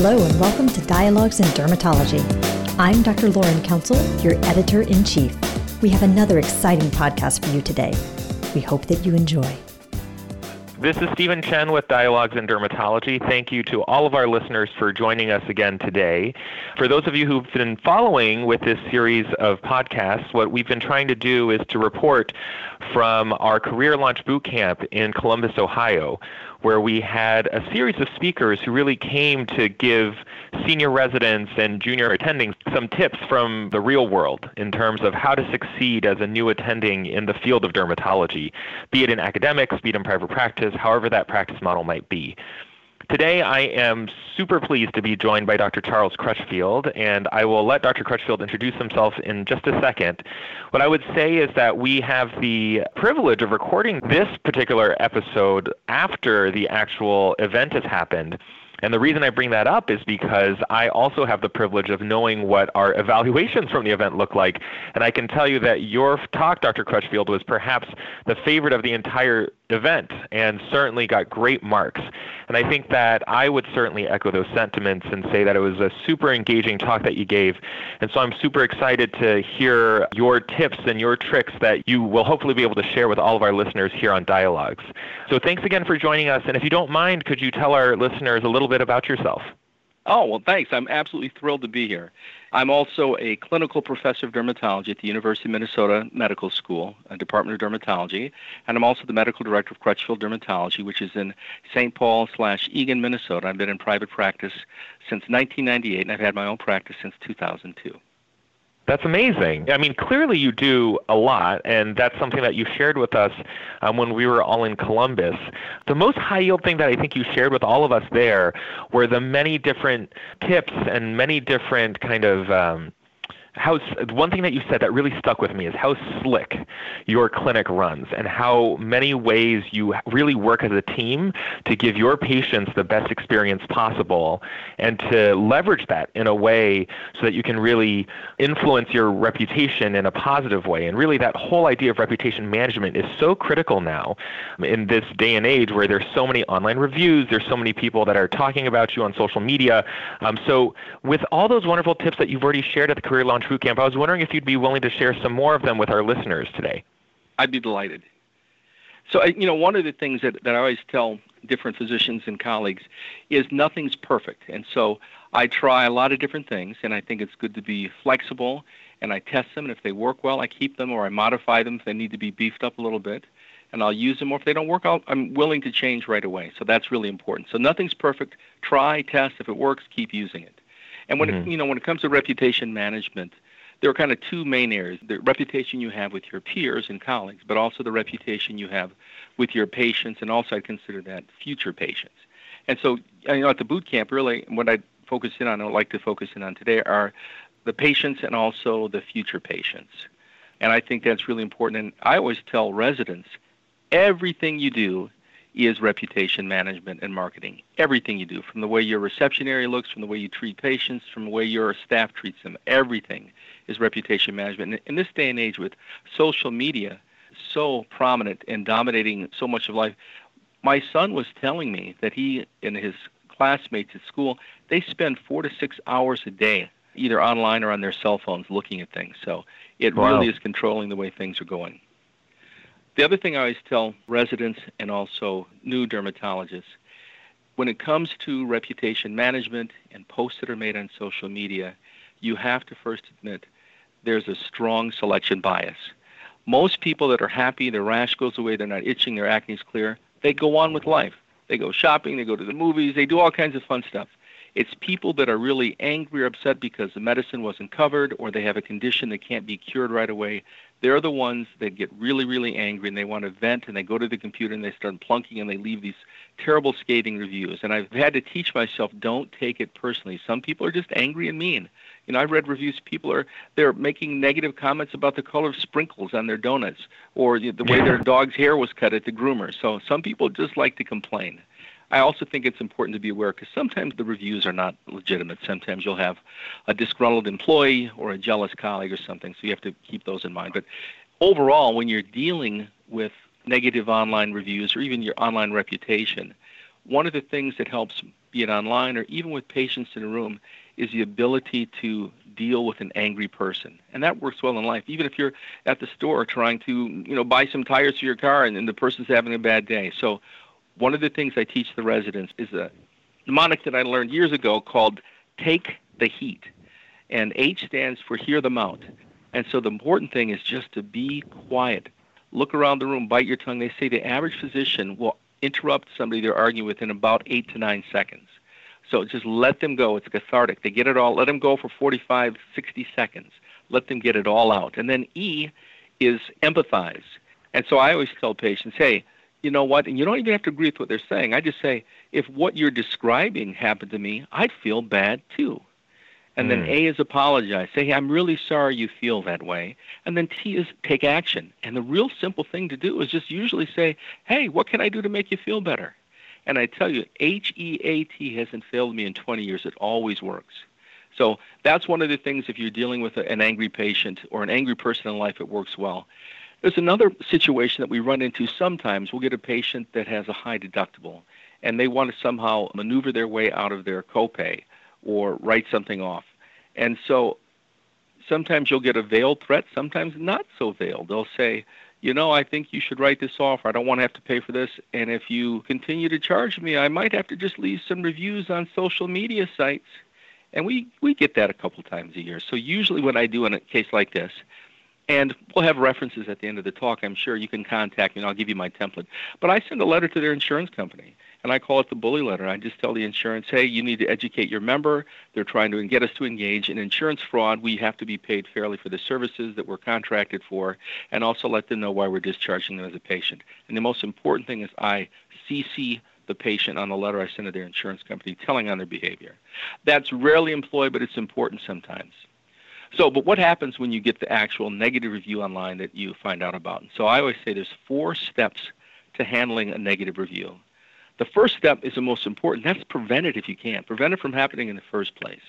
Hello, and welcome to Dialogues in Dermatology. I'm Dr. Lauren Council, your editor in chief. We have another exciting podcast for you today. We hope that you enjoy. This is Steven Chen with Dialogues in Dermatology. Thank you to all of our listeners for joining us again today. For those of you who've been following with this series of podcasts, what we've been trying to do is to report from our Career Launch Bootcamp in Columbus, Ohio, where we had a series of speakers who really came to give senior residents and junior attendings some tips from the real world in terms of how to succeed as a new attending in the field of dermatology, be it in academics, be it in private practice, however that practice model might be. Today, I am super pleased to be joined by Dr. Charles Crutchfield, and I will let Dr. Crutchfield introduce himself in just a second. What I would say is that we have the privilege of recording this particular episode after the actual event has happened. And the reason I bring that up is because I also have the privilege of knowing what our evaluations from the event look like. And I can tell you that your talk, Dr. Crutchfield, was perhaps the favorite of the entire event and certainly got great marks. And I think that I would certainly echo those sentiments and say that it was a super engaging talk that you gave. And so I'm super excited to hear your tips and your tricks that you will hopefully be able to share with all of our listeners here on Dialogues. So thanks again for joining us. And if you don't mind, could you tell our listeners a little bit about yourself? Oh, well, thanks. I'm absolutely thrilled to be here. I'm also a clinical professor of dermatology at the University of Minnesota Medical School, a Department of Dermatology, and I'm also the medical director of Crutchfield Dermatology, which is in St. Paul slash Eagan, Minnesota. I've been in private practice since 1998, and I've had my own practice since 2002. That's amazing. I mean, clearly you do a lot, and that's something that you shared with us um, when we were all in Columbus. The most high yield thing that I think you shared with all of us there were the many different tips and many different kind of um, how one thing that you said that really stuck with me is how slick your clinic runs and how many ways you really work as a team to give your patients the best experience possible and to leverage that in a way so that you can really influence your reputation in a positive way. And really that whole idea of reputation management is so critical now in this day and age where there's so many online reviews there's so many people that are talking about you on social media. Um, so with all those wonderful tips that you've already shared at the career launch Boot Camp. I was wondering if you'd be willing to share some more of them with our listeners today. I'd be delighted. So, you know, one of the things that, that I always tell different physicians and colleagues is nothing's perfect. And so I try a lot of different things, and I think it's good to be flexible, and I test them, and if they work well, I keep them, or I modify them if they need to be beefed up a little bit, and I'll use them, or if they don't work, i am willing to change right away. So that's really important. So nothing's perfect. Try, test. If it works, keep using it. And when mm-hmm. it, you know when it comes to reputation management, there are kind of two main areas the reputation you have with your peers and colleagues, but also the reputation you have with your patients, and also I consider that future patients. And so, you know, at the boot camp, really, what I focus in on, I would like to focus in on today, are the patients and also the future patients. And I think that's really important. And I always tell residents everything you do is reputation management and marketing. Everything you do, from the way your reception area looks, from the way you treat patients, from the way your staff treats them, everything is reputation management. And in this day and age with social media so prominent and dominating so much of life, my son was telling me that he and his classmates at school, they spend four to six hours a day either online or on their cell phones looking at things. So it wow. really is controlling the way things are going. The other thing I always tell residents and also new dermatologists when it comes to reputation management and posts that are made on social media, you have to first admit there's a strong selection bias. Most people that are happy, their rash goes away, they're not itching, their acne is clear, they go on with life. They go shopping, they go to the movies, they do all kinds of fun stuff. It's people that are really angry or upset because the medicine wasn't covered or they have a condition that can't be cured right away they're the ones that get really, really angry and they want to vent and they go to the computer and they start plunking and they leave these terrible scathing reviews. And I've had to teach myself don't take it personally. Some people are just angry and mean. You know, I've read reviews. People are they're making negative comments about the color of sprinkles on their donuts or the way their dog's hair was cut at the groomer. So some people just like to complain. I also think it's important to be aware because sometimes the reviews are not legitimate. Sometimes you'll have a disgruntled employee or a jealous colleague or something, so you have to keep those in mind. But overall, when you're dealing with negative online reviews or even your online reputation, one of the things that helps be it online or even with patients in a room, is the ability to deal with an angry person. And that works well in life. Even if you're at the store trying to, you know, buy some tires for your car and, and the person's having a bad day. So one of the things I teach the residents is a mnemonic that I learned years ago called take the heat. And H stands for hear them out. And so the important thing is just to be quiet. Look around the room, bite your tongue. They say the average physician will interrupt somebody they're arguing with in about eight to nine seconds. So just let them go. It's cathartic. They get it all. Let them go for 45, 60 seconds. Let them get it all out. And then E is empathize. And so I always tell patients, hey, you know what? And you don't even have to agree with what they're saying. I just say, if what you're describing happened to me, I'd feel bad too. And mm. then hmm. A is apologize. Say, hey, I'm really sorry you feel that way. And then T is take action. And the real simple thing to do is just usually say, hey, what can I do to make you feel better? And I tell you, H E A T hasn't failed me in 20 years. It always works. So that's one of the things if you're dealing with an angry patient or an angry person in life, it works well. There's another situation that we run into sometimes. We'll get a patient that has a high deductible and they want to somehow maneuver their way out of their copay or write something off. And so sometimes you'll get a veiled threat, sometimes not so veiled. They'll say, you know, I think you should write this off. I don't want to have to pay for this. And if you continue to charge me, I might have to just leave some reviews on social media sites. And we, we get that a couple times a year. So usually what I do in a case like this, and we'll have references at the end of the talk, I'm sure you can contact me and I'll give you my template. But I send a letter to their insurance company and I call it the bully letter. I just tell the insurance, hey, you need to educate your member. They're trying to get us to engage in insurance fraud. We have to be paid fairly for the services that we're contracted for, and also let them know why we're discharging them as a patient. And the most important thing is I CC the patient on the letter I send to their insurance company telling on their behavior. That's rarely employed, but it's important sometimes. So, but what happens when you get the actual negative review online that you find out about? And so I always say there's four steps to handling a negative review. The first step is the most important. That's prevent it if you can. Prevent it from happening in the first place.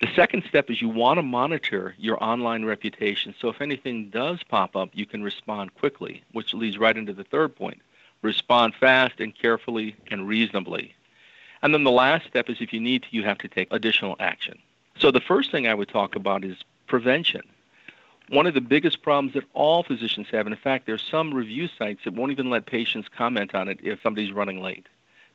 The second step is you want to monitor your online reputation. So if anything does pop up, you can respond quickly, which leads right into the third point. Respond fast and carefully and reasonably. And then the last step is if you need to, you have to take additional action. So the first thing I would talk about is prevention one of the biggest problems that all physicians have, and in fact, there's some review sites that won't even let patients comment on it if somebody's running late,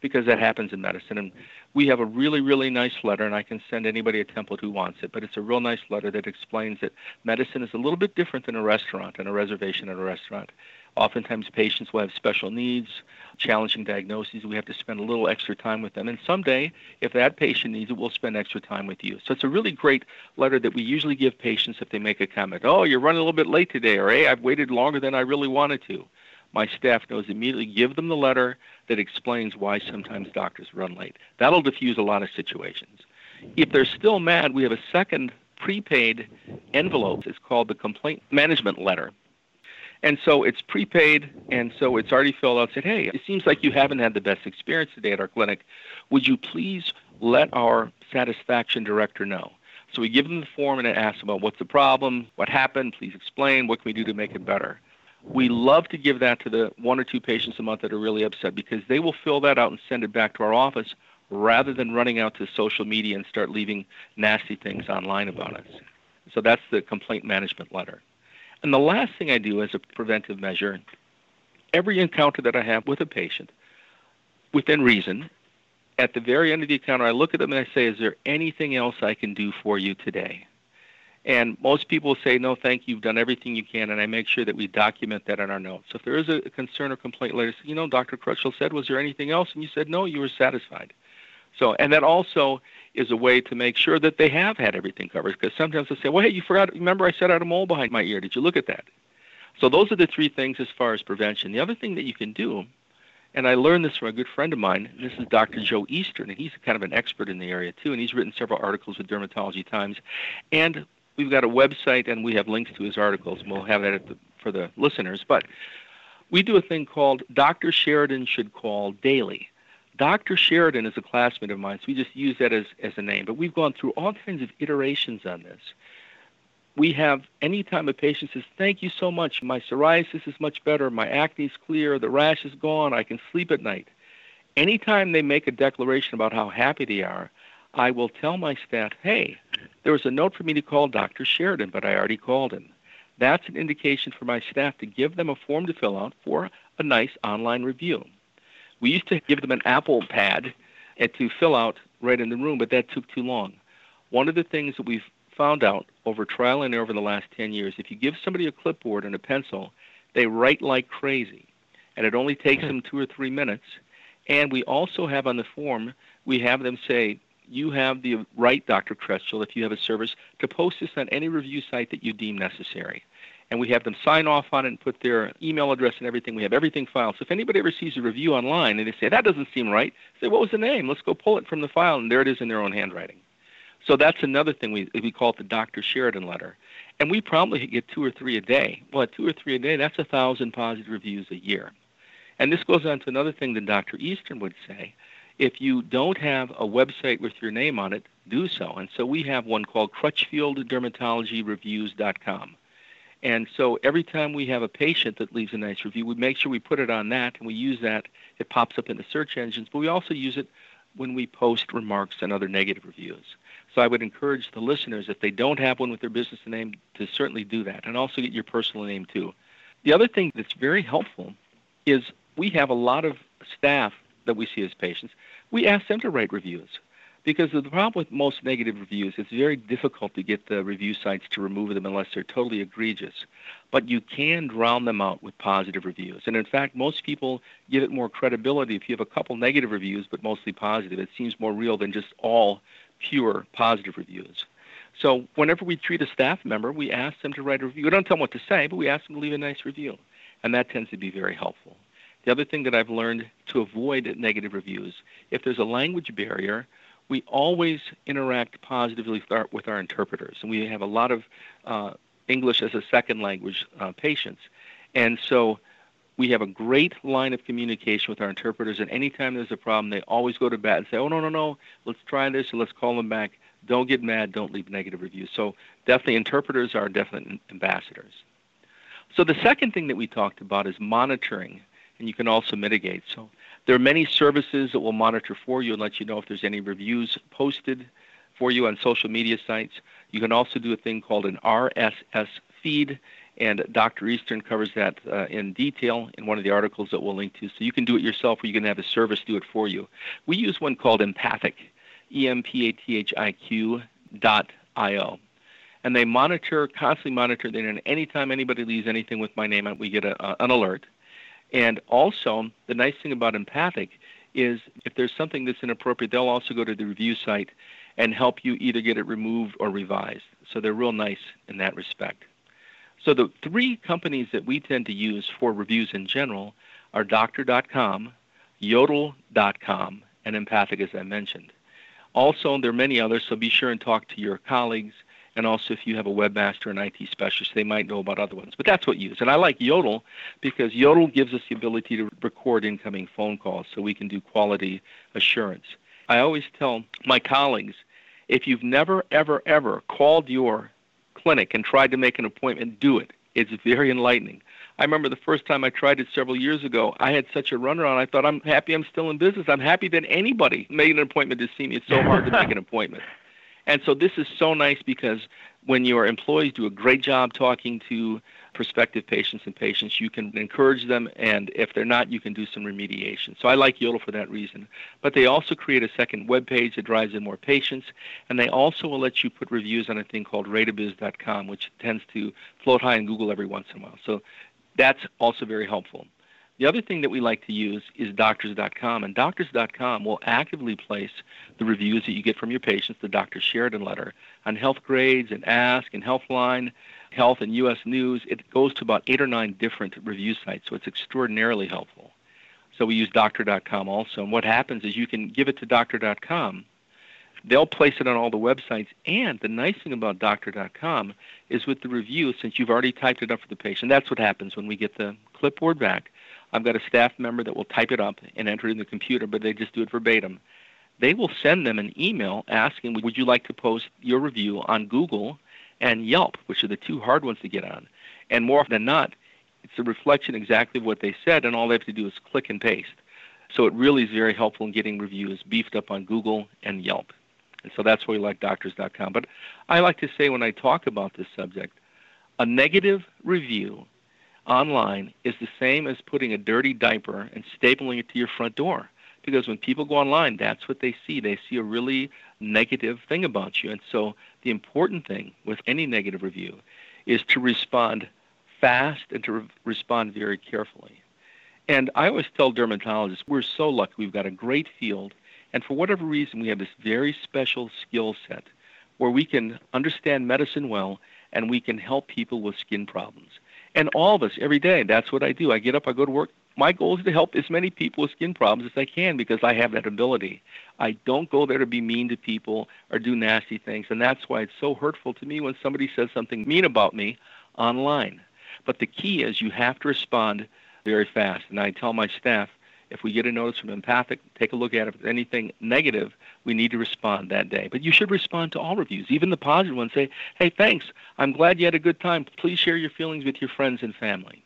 because that happens in medicine. And we have a really, really nice letter, and I can send anybody a template who wants it, but it's a real nice letter that explains that medicine is a little bit different than a restaurant and a reservation at a restaurant. Oftentimes, patients will have special needs, challenging diagnoses. We have to spend a little extra time with them. And someday, if that patient needs it, we'll spend extra time with you. So it's a really great letter that we usually give patients if they make a comment. Oh, you're running a little bit late today, or hey, I've waited longer than I really wanted to. My staff knows immediately. Give them the letter that explains why sometimes doctors run late. That'll diffuse a lot of situations. If they're still mad, we have a second prepaid envelope. It's called the complaint management letter. And so it's prepaid, and so it's already filled out. Said, hey, it seems like you haven't had the best experience today at our clinic. Would you please let our satisfaction director know? So we give them the form and it asks about what's the problem, what happened, please explain, what can we do to make it better. We love to give that to the one or two patients a month that are really upset because they will fill that out and send it back to our office rather than running out to social media and start leaving nasty things online about us. So that's the complaint management letter. And the last thing I do as a preventive measure, every encounter that I have with a patient, within reason, at the very end of the encounter, I look at them and I say, Is there anything else I can do for you today? And most people say, No, thank you, you've done everything you can, and I make sure that we document that in our notes. So if there is a concern or complaint later, say, you know, Dr. Crutchfield said, Was there anything else? And you said, No, you were satisfied. So, and that also is a way to make sure that they have had everything covered. Because sometimes they say, well, hey, you forgot, remember I said I had a mole behind my ear. Did you look at that? So those are the three things as far as prevention. The other thing that you can do, and I learned this from a good friend of mine, this is Dr. Joe Eastern, and he's kind of an expert in the area too, and he's written several articles with Dermatology Times. And we've got a website, and we have links to his articles, and we'll have that the, for the listeners. But we do a thing called Dr. Sheridan Should Call Daily. Dr. Sheridan is a classmate of mine, so we just use that as, as a name. But we've gone through all kinds of iterations on this. We have any time a patient says, Thank you so much, my psoriasis is much better, my acne is clear, the rash is gone, I can sleep at night. anytime they make a declaration about how happy they are, I will tell my staff, hey, there was a note for me to call Dr. Sheridan, but I already called him. That's an indication for my staff to give them a form to fill out for a nice online review. We used to give them an Apple pad to fill out right in the room, but that took too long. One of the things that we've found out over trial and error over the last 10 years, if you give somebody a clipboard and a pencil, they write like crazy. And it only takes them two or three minutes. And we also have on the form, we have them say, you have the right, Dr. Crutchfield, if you have a service, to post this on any review site that you deem necessary and we have them sign off on it and put their email address and everything. We have everything filed. So if anybody ever sees a review online and they say, that doesn't seem right, say, what was the name? Let's go pull it from the file, and there it is in their own handwriting. So that's another thing we, we call it the Dr. Sheridan letter. And we probably get two or three a day. Well, two or three a day, that's a thousand positive reviews a year. And this goes on to another thing that Dr. Eastern would say. If you don't have a website with your name on it, do so. And so we have one called CrutchfieldDermatologyReviews.com. And so every time we have a patient that leaves a nice review, we make sure we put it on that and we use that. It pops up in the search engines, but we also use it when we post remarks and other negative reviews. So I would encourage the listeners, if they don't have one with their business name, to certainly do that and also get your personal name too. The other thing that's very helpful is we have a lot of staff that we see as patients. We ask them to write reviews. Because the problem with most negative reviews, it's very difficult to get the review sites to remove them unless they're totally egregious. But you can drown them out with positive reviews. And in fact, most people give it more credibility if you have a couple negative reviews, but mostly positive. It seems more real than just all pure positive reviews. So whenever we treat a staff member, we ask them to write a review. We don't tell them what to say, but we ask them to leave a nice review. And that tends to be very helpful. The other thing that I've learned to avoid negative reviews, if there's a language barrier, we always interact positively with our, interpreters, and we have a lot of uh, English as a second language uh, patients. And so we have a great line of communication with our interpreters, and anytime there's a problem, they always go to bat and say, oh, no, no, no, let's try this, and let's call them back. Don't get mad. Don't leave negative reviews. So definitely interpreters are definite ambassadors. So the second thing that we talked about is monitoring, and you can also mitigate. So there are many services that will monitor for you and let you know if there's any reviews posted for you on social media sites. You can also do a thing called an RSS feed, and Dr. Eastern covers that uh, in detail in one of the articles that we'll link to. So you can do it yourself or you can have a service do it for you. We use one called Empathiq, E-M-P-A-T-H-I-Q dot I-O. And they monitor, constantly monitor, and anytime anybody leaves anything with my name, we get a, an alert. And also, the nice thing about Empathiq is if there's something that's inappropriate, they'll also go to the review site and help you either get it removed or revised. So they're real nice in that respect. So the three companies that we tend to use for reviews in general are Doctor.com, yodle.com, and Empathiq, as I mentioned. Also, there are many others, so be sure and talk to your colleagues and also if you have a webmaster and IT specialist, they might know about other ones. But that's what you use. And I like Yodle because Yodle gives us the ability to record incoming phone calls so we can do quality assurance. I always tell my colleagues, if you've never, ever, ever called your clinic and tried to make an appointment, do it. It's very enlightening. I remember the first time I tried it several years ago. I had such a runaround. I thought, I'm happy I'm still in business. I'm happy that anybody made an appointment to see me. It's so hard to make an appointment. And so this is so nice because when your employees do a great job talking to prospective patients and patients, you can encourage them, and if they're not, you can do some remediation. So I like Yodle for that reason. But they also create a second web page that drives in more patients, and they also will let you put reviews on a thing called RateABiz.com, which tends to float high in Google every once in a while. So that's also very helpful. The other thing that we like to use is doctors.com, and doctors.com will actively place the reviews that you get from your patients, the Dr. Sheridan letter, on Healthgrades and Ask and Healthline, Health and U.S. News. It goes to about eight or nine different review sites, so it's extraordinarily helpful. So we use doctor.com also, and what happens is you can give it to doctor.com. They'll place it on all the websites, and the nice thing about doctor.com is with the review, since you've already typed it up for the patient, that's what happens when we get the clipboard back I've got a staff member that will type it up and enter it in the computer, but they just do it verbatim. They will send them an email asking, Would you like to post your review on Google and Yelp, which are the two hard ones to get on? And more often than not, it's a reflection exactly of what they said, and all they have to do is click and paste. So it really is very helpful in getting reviews beefed up on Google and Yelp. And so that's why we like doctors.com. But I like to say when I talk about this subject, a negative review online is the same as putting a dirty diaper and stapling it to your front door. Because when people go online, that's what they see. They see a really negative thing about you. And so the important thing with any negative review is to respond fast and to re- respond very carefully. And I always tell dermatologists, we're so lucky. We've got a great field. And for whatever reason, we have this very special skill set where we can understand medicine well and we can help people with skin problems. And all of us, every day, that's what I do. I get up, I go to work. My goal is to help as many people with skin problems as I can because I have that ability. I don't go there to be mean to people or do nasty things. And that's why it's so hurtful to me when somebody says something mean about me online. But the key is you have to respond very fast. And I tell my staff, if we get a notice from Empathiq, take a look at it. If it's anything negative, we need to respond that day. But you should respond to all reviews, even the positive ones. Say, hey, thanks. I'm glad you had a good time. Please share your feelings with your friends and family.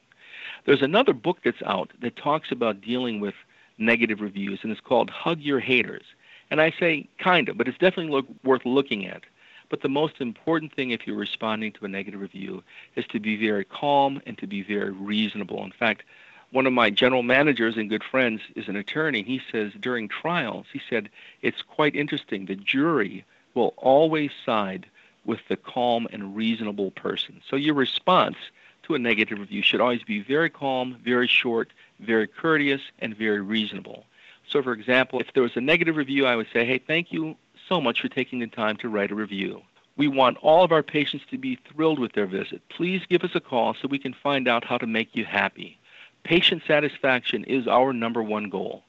There's another book that's out that talks about dealing with negative reviews, and it's called Hug Your Haters. And I say kind of, but it's definitely look, worth looking at. But the most important thing if you're responding to a negative review is to be very calm and to be very reasonable. In fact, one of my general managers and good friends is an attorney. He says during trials, he said, it's quite interesting. The jury will always side with the calm and reasonable person. So your response to a negative review should always be very calm, very short, very courteous, and very reasonable. So, for example, if there was a negative review, I would say, hey, thank you so much for taking the time to write a review. We want all of our patients to be thrilled with their visit. Please give us a call so we can find out how to make you happy. Patient satisfaction is our number one goal.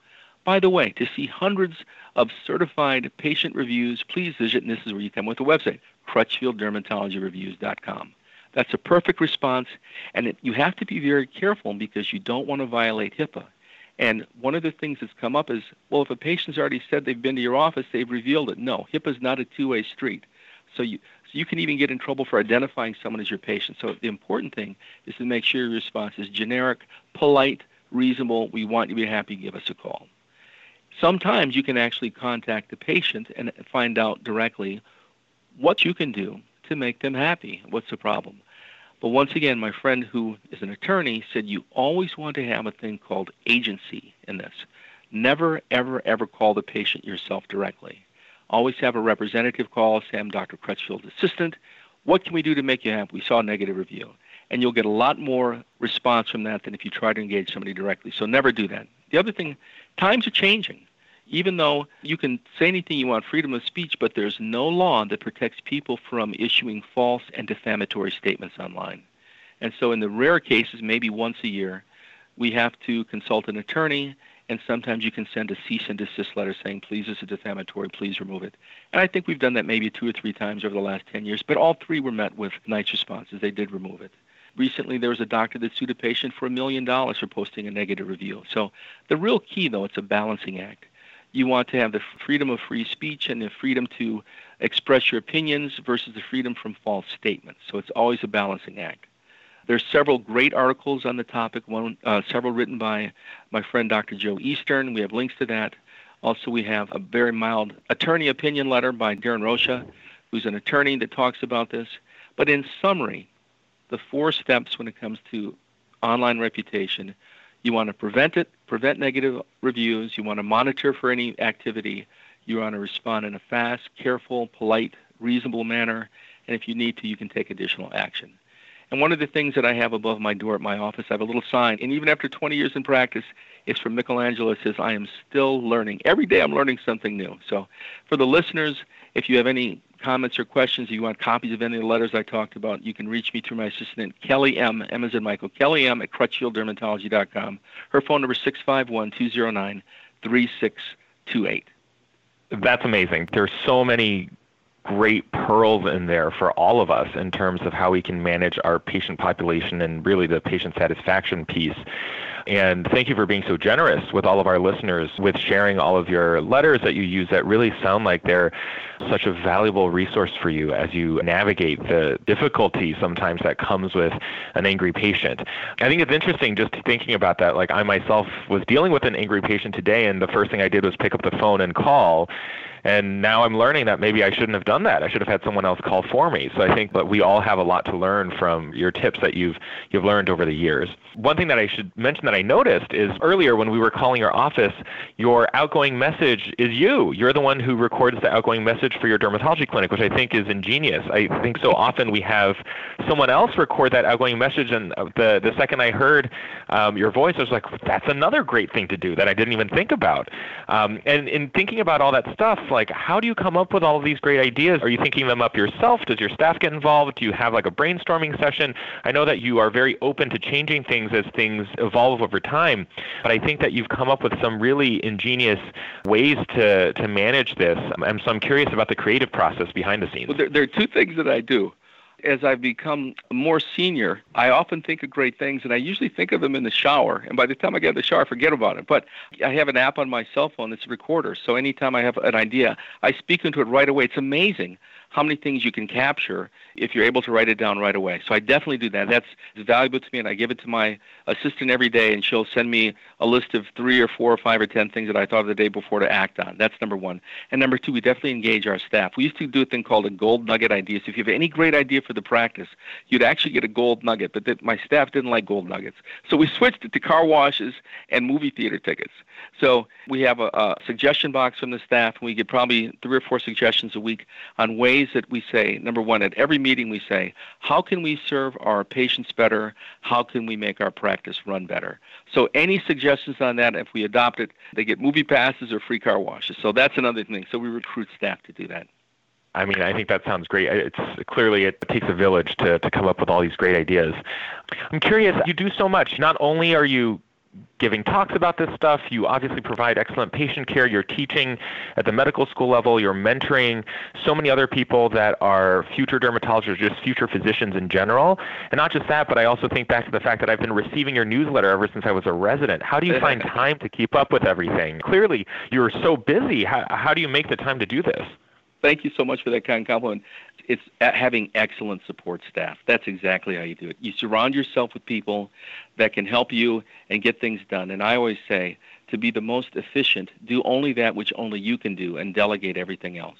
By the way, to see hundreds of certified patient reviews, please visit, and this is where you come with the website, crutchfielddermatologyreviews.com. That's a perfect response, and it, you have to be very careful because you don't want to violate HIPAA. And one of the things that's come up is, well, if a patient's already said they've been to your office, they've revealed it. No, HIPAA is not a two-way street. So you, you can even get in trouble for identifying someone as your patient. So the important thing is to make sure your response is generic, polite, reasonable. We want you to be happy. Give us a call. Sometimes you can actually contact the patient and find out directly what you can do to make them happy. What's the problem? But once again, my friend who is an attorney said you always want to have a thing called agency in this. Never, ever, ever call the patient yourself directly. Always have a representative call, say, I'm Dr. Crutchfield's assistant. What can we do to make you happy? We saw a negative review. And you'll get a lot more response from that than if you try to engage somebody directly. So never do that. The other thing, times are changing. Even though you can say anything you want, freedom of speech, but there's no law that protects people from issuing false and defamatory statements online. And so, in the rare cases, maybe once a year, we have to consult an attorney and sometimes you can send a cease and desist letter saying, please, this is defamatory, please remove it. And I think we've done that maybe two or three times over the last 10 years, but all three were met with nice responses. They did remove it. Recently, there was a doctor that sued a patient for a million dollars for posting a negative review. So the real key, though, it's a balancing act. You want to have the freedom of free speech and the freedom to express your opinions versus the freedom from false statements. So it's always a balancing act. There's several great articles on the topic, one, uh, several written by my friend Dr. Joe Eastern. We have links to that. Also, we have a very mild attorney opinion letter by Darren Rocha, who's an attorney that talks about this. But in summary, the four steps when it comes to online reputation you want to prevent it, prevent negative reviews, you want to monitor for any activity, you want to respond in a fast, careful, polite, reasonable manner, and if you need to, you can take additional action. And one of the things that I have above my door at my office, I have a little sign, and even after 20 years in practice, it's from Michelangelo. It says, I am still learning. Every day I'm learning something new. So for the listeners, if you have any comments or questions, if you want copies of any of the letters I talked about, you can reach me through my assistant, Kelly M. M as in Michael, Kelly M. at crutchfielddermatology.com. Her phone number is 651 209 3628. That's amazing. There's so many great pearls in there for all of us in terms of how we can manage our patient population and really the patient satisfaction piece. And thank you for being so generous with all of our listeners with sharing all of your letters that you use that really sound like they're such a valuable resource for you as you navigate the difficulty sometimes that comes with an angry patient. I think it's interesting just thinking about that. Like I myself was dealing with an angry patient today, and the first thing I did was pick up the phone and call. And now I'm learning that maybe I shouldn't have done that. I should have had someone else call for me. So I think that we all have a lot to learn from your tips that you've you've learned over the years. One thing that I should mention that I noticed is earlier when we were calling your office, your outgoing message is you. You're the one who records the outgoing message for your dermatology clinic, which I think is ingenious. I think so often we have someone else record that outgoing message, and the the second I heard um, your voice, I was like, that's another great thing to do that I didn't even think about. Um, and in thinking about all that stuff, like how do you come up with all of these great ideas? Are you thinking them up yourself? Does your staff get involved? Do you have like a brainstorming session? I know that you are very open to changing things as things evolve over time, but I think that you've come up with some really ingenious ways to, to manage this. Um, and so I'm curious about the creative process behind the scenes. Well, there, there are two things that I do as I've become more senior, I often think of great things, and I usually think of them in the shower. And by the time I get in the shower, I forget about it. But I have an app on my cell phone that's a recorder. So anytime I have an idea, I speak into it right away. It's amazing how many things you can capture if you're able to write it down right away. So I definitely do that. That's valuable to me, and I give it to my assistant every day, and she'll send me a list of three or four or five or ten things that I thought of the day before to act on. That's number one. And number two, we definitely engage our staff. We used to do a thing called a gold nugget idea. So if you have any great idea for the practice, you'd actually get a gold nugget, but my staff didn't like gold nuggets. So we switched it to car washes and movie theater tickets. So we have a, a suggestion box from the staff, and we get probably three or four suggestions a week on ways ways that we say, number one, at every meeting we say, how can we serve our patients better? How can we make our practice run better? So any suggestions on that, if we adopt it, they get movie passes or free car washes. So that's another thing. So we recruit staff to do that. I mean, I think that sounds great. It's clearly it takes a village to, to come up with all these great ideas. I'm curious, you do so much. Not only are you giving talks about this stuff. You obviously provide excellent patient care. You're teaching at the medical school level. You're mentoring so many other people that are future dermatologists, just future physicians in general. And not just that, but I also think back to the fact that I've been receiving your newsletter ever since I was a resident. How do you find time to keep up with everything? Clearly, you're so busy. How, how do you make the time to do this? Thank you so much for that kind compliment it's having excellent support staff. That's exactly how you do it. You surround yourself with people that can help you and get things done. And I always say, to be the most efficient, do only that which only you can do and delegate everything else.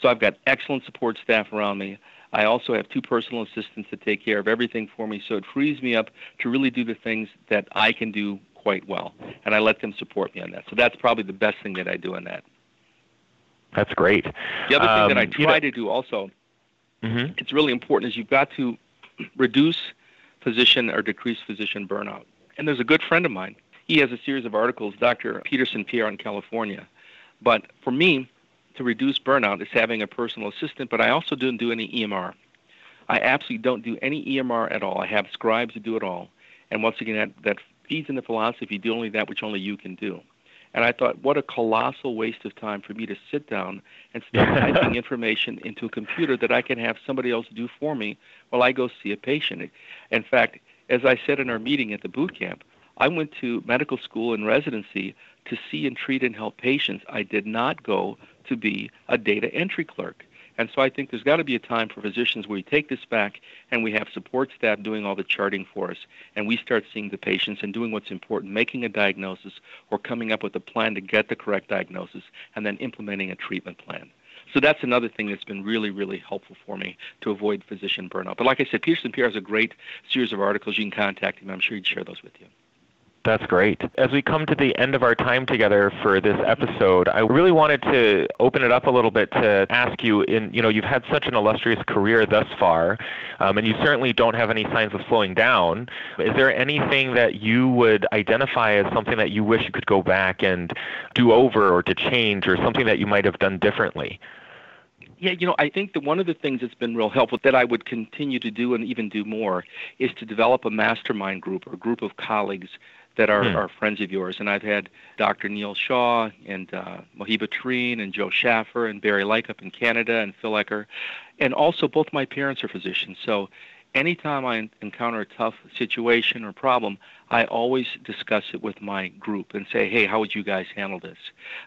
So I've got excellent support staff around me. I also have two personal assistants that take care of everything for me, so it frees me up to really do the things that I can do quite well. And I let them support me on that. So that's probably the best thing that I do in that. That's great. The other um, thing that I um, try you know, to do also mm-hmm. it's really important is you've got to reduce physician or decrease physician burnout. And there's a good friend of mine. He has a series of articles, Dr. Peterson Pierre in California. But for me, to reduce burnout is having a personal assistant, but I also don't do any EMR. I absolutely don't do any EMR at all. I have scribes who do it all. And once again, that, that feeds into philosophy do only that which only you can do. And I thought, what a colossal waste of time for me to sit down and start typing information into a computer that I can have somebody else do for me while I go see a patient. In fact, as I said in our meeting at the boot camp, I went to medical school and residency to see and treat and help patients. I did not go to be a data entry clerk. And so I think there's got to be a time for physicians where we take this back and we have support staff doing all the charting for us, and we start seeing the patients and doing what's important, making a diagnosis or coming up with a plan to get the correct diagnosis, and then implementing a treatment plan. So that's another thing that's been really, really helpful for me to avoid physician burnout. But like I said, Peterson Pierre has a great series of articles. You can contact him. I'm sure he'd share those with you. That's great. As we come to the end of our time together for this episode, I really wanted to open it up a little bit to ask you in you know, you've had such an illustrious career thus far, um, and you certainly don't have any signs of slowing down. Is there anything that you would identify as something that you wish you could go back and do over or to change or something that you might have done differently? Yeah, you know, I think that one of the things that's been real helpful that I would continue to do and even do more is to develop a mastermind group or a group of colleagues that are, hmm. are friends of yours. And I've had Dr. Neil Shaw and uh, Mohiba Tareen and Joe Schaffer and Barry Lycka up in Canada and Phil Ecker. And also, both my parents are physicians. So anytime I encounter a tough situation or problem, I always discuss it with my group and say, hey, how would you guys handle this?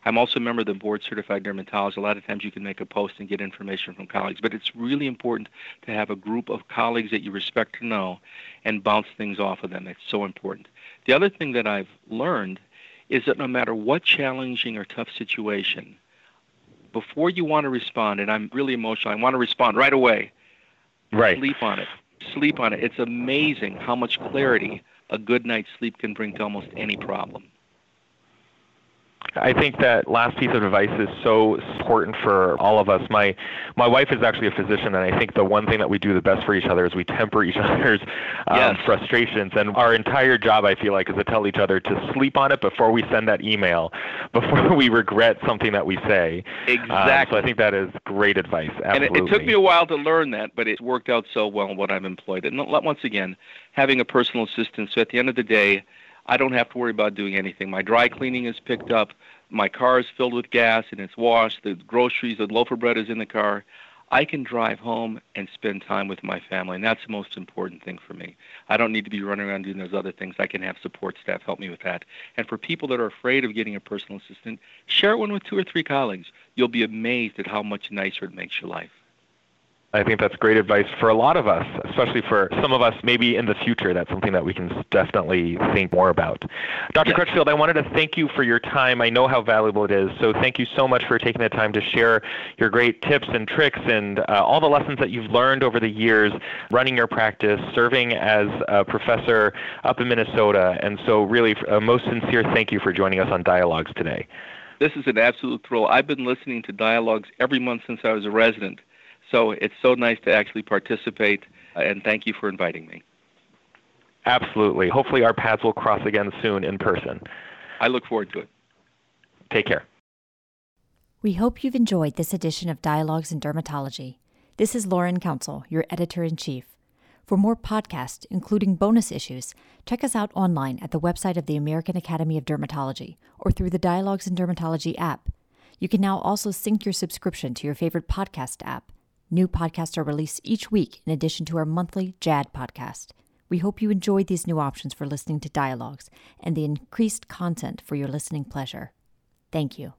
I'm also a member of the board certified dermatologist. A lot of times you can make a post and get information from colleagues, but it's really important to have a group of colleagues that you respect to know and bounce things off of them. It's so important. The other thing that I've learned is that no matter what challenging or tough situation, before you want to respond, and I'm really emotional, I want to respond right away. Right. Sleep on it sleep on it. It's amazing how much clarity a good night's sleep can bring to almost any problem. I think that last piece of advice is so important for all of us. My my wife is actually a physician, and I think the one thing that we do the best for each other is we temper each other's um, yes. frustrations. And our entire job, I feel like, is to tell each other to sleep on it before we send that email, before we regret something that we say. Exactly. Um, so I think that is great advice. Absolutely. And it, it took me a while to learn that, but it's worked out so well what I'm employed. And once again, having a personal assistant. So at the end of the day I don't have to worry about doing anything. My dry cleaning is picked up. My car is filled with gas and it's washed. The groceries, the loaf of bread is in the car. I can drive home and spend time with my family, and that's the most important thing for me. I don't need to be running around doing those other things. I can have support staff help me with that. And for people that are afraid of getting a personal assistant, share one with two or three colleagues. You'll be amazed at how much nicer it makes your life. I think that's great advice for a lot of us, especially for some of us maybe in the future. That's something that we can definitely think more about. Dr. Crutchfield, I wanted to thank you for your time. I know how valuable it is. So thank you so much for taking the time to share your great tips and tricks and uh, all the lessons that you've learned over the years running your practice, serving as a professor up in Minnesota. And so, really, a most sincere thank you for joining us on Dialogues today. This is an absolute thrill. I've been listening to Dialogues every month since I was a resident so it's so nice to actually participate, uh, and thank you for inviting me. Absolutely. Hopefully, our paths will cross again soon in person. I look forward to it. Take care. We hope you've enjoyed this edition of Dialogues in Dermatology. This is Lauren Council, your editor in chief. For more podcasts, including bonus issues, check us out online at the website of the American Academy of Dermatology or through the Dialogues in Dermatology app. You can now also sync your subscription to your favorite podcast app New podcasts are released each week in addition to our monthly JAAD podcast. We hope you enjoyed these new options for listening to dialogues and the increased content for your listening pleasure. Thank you.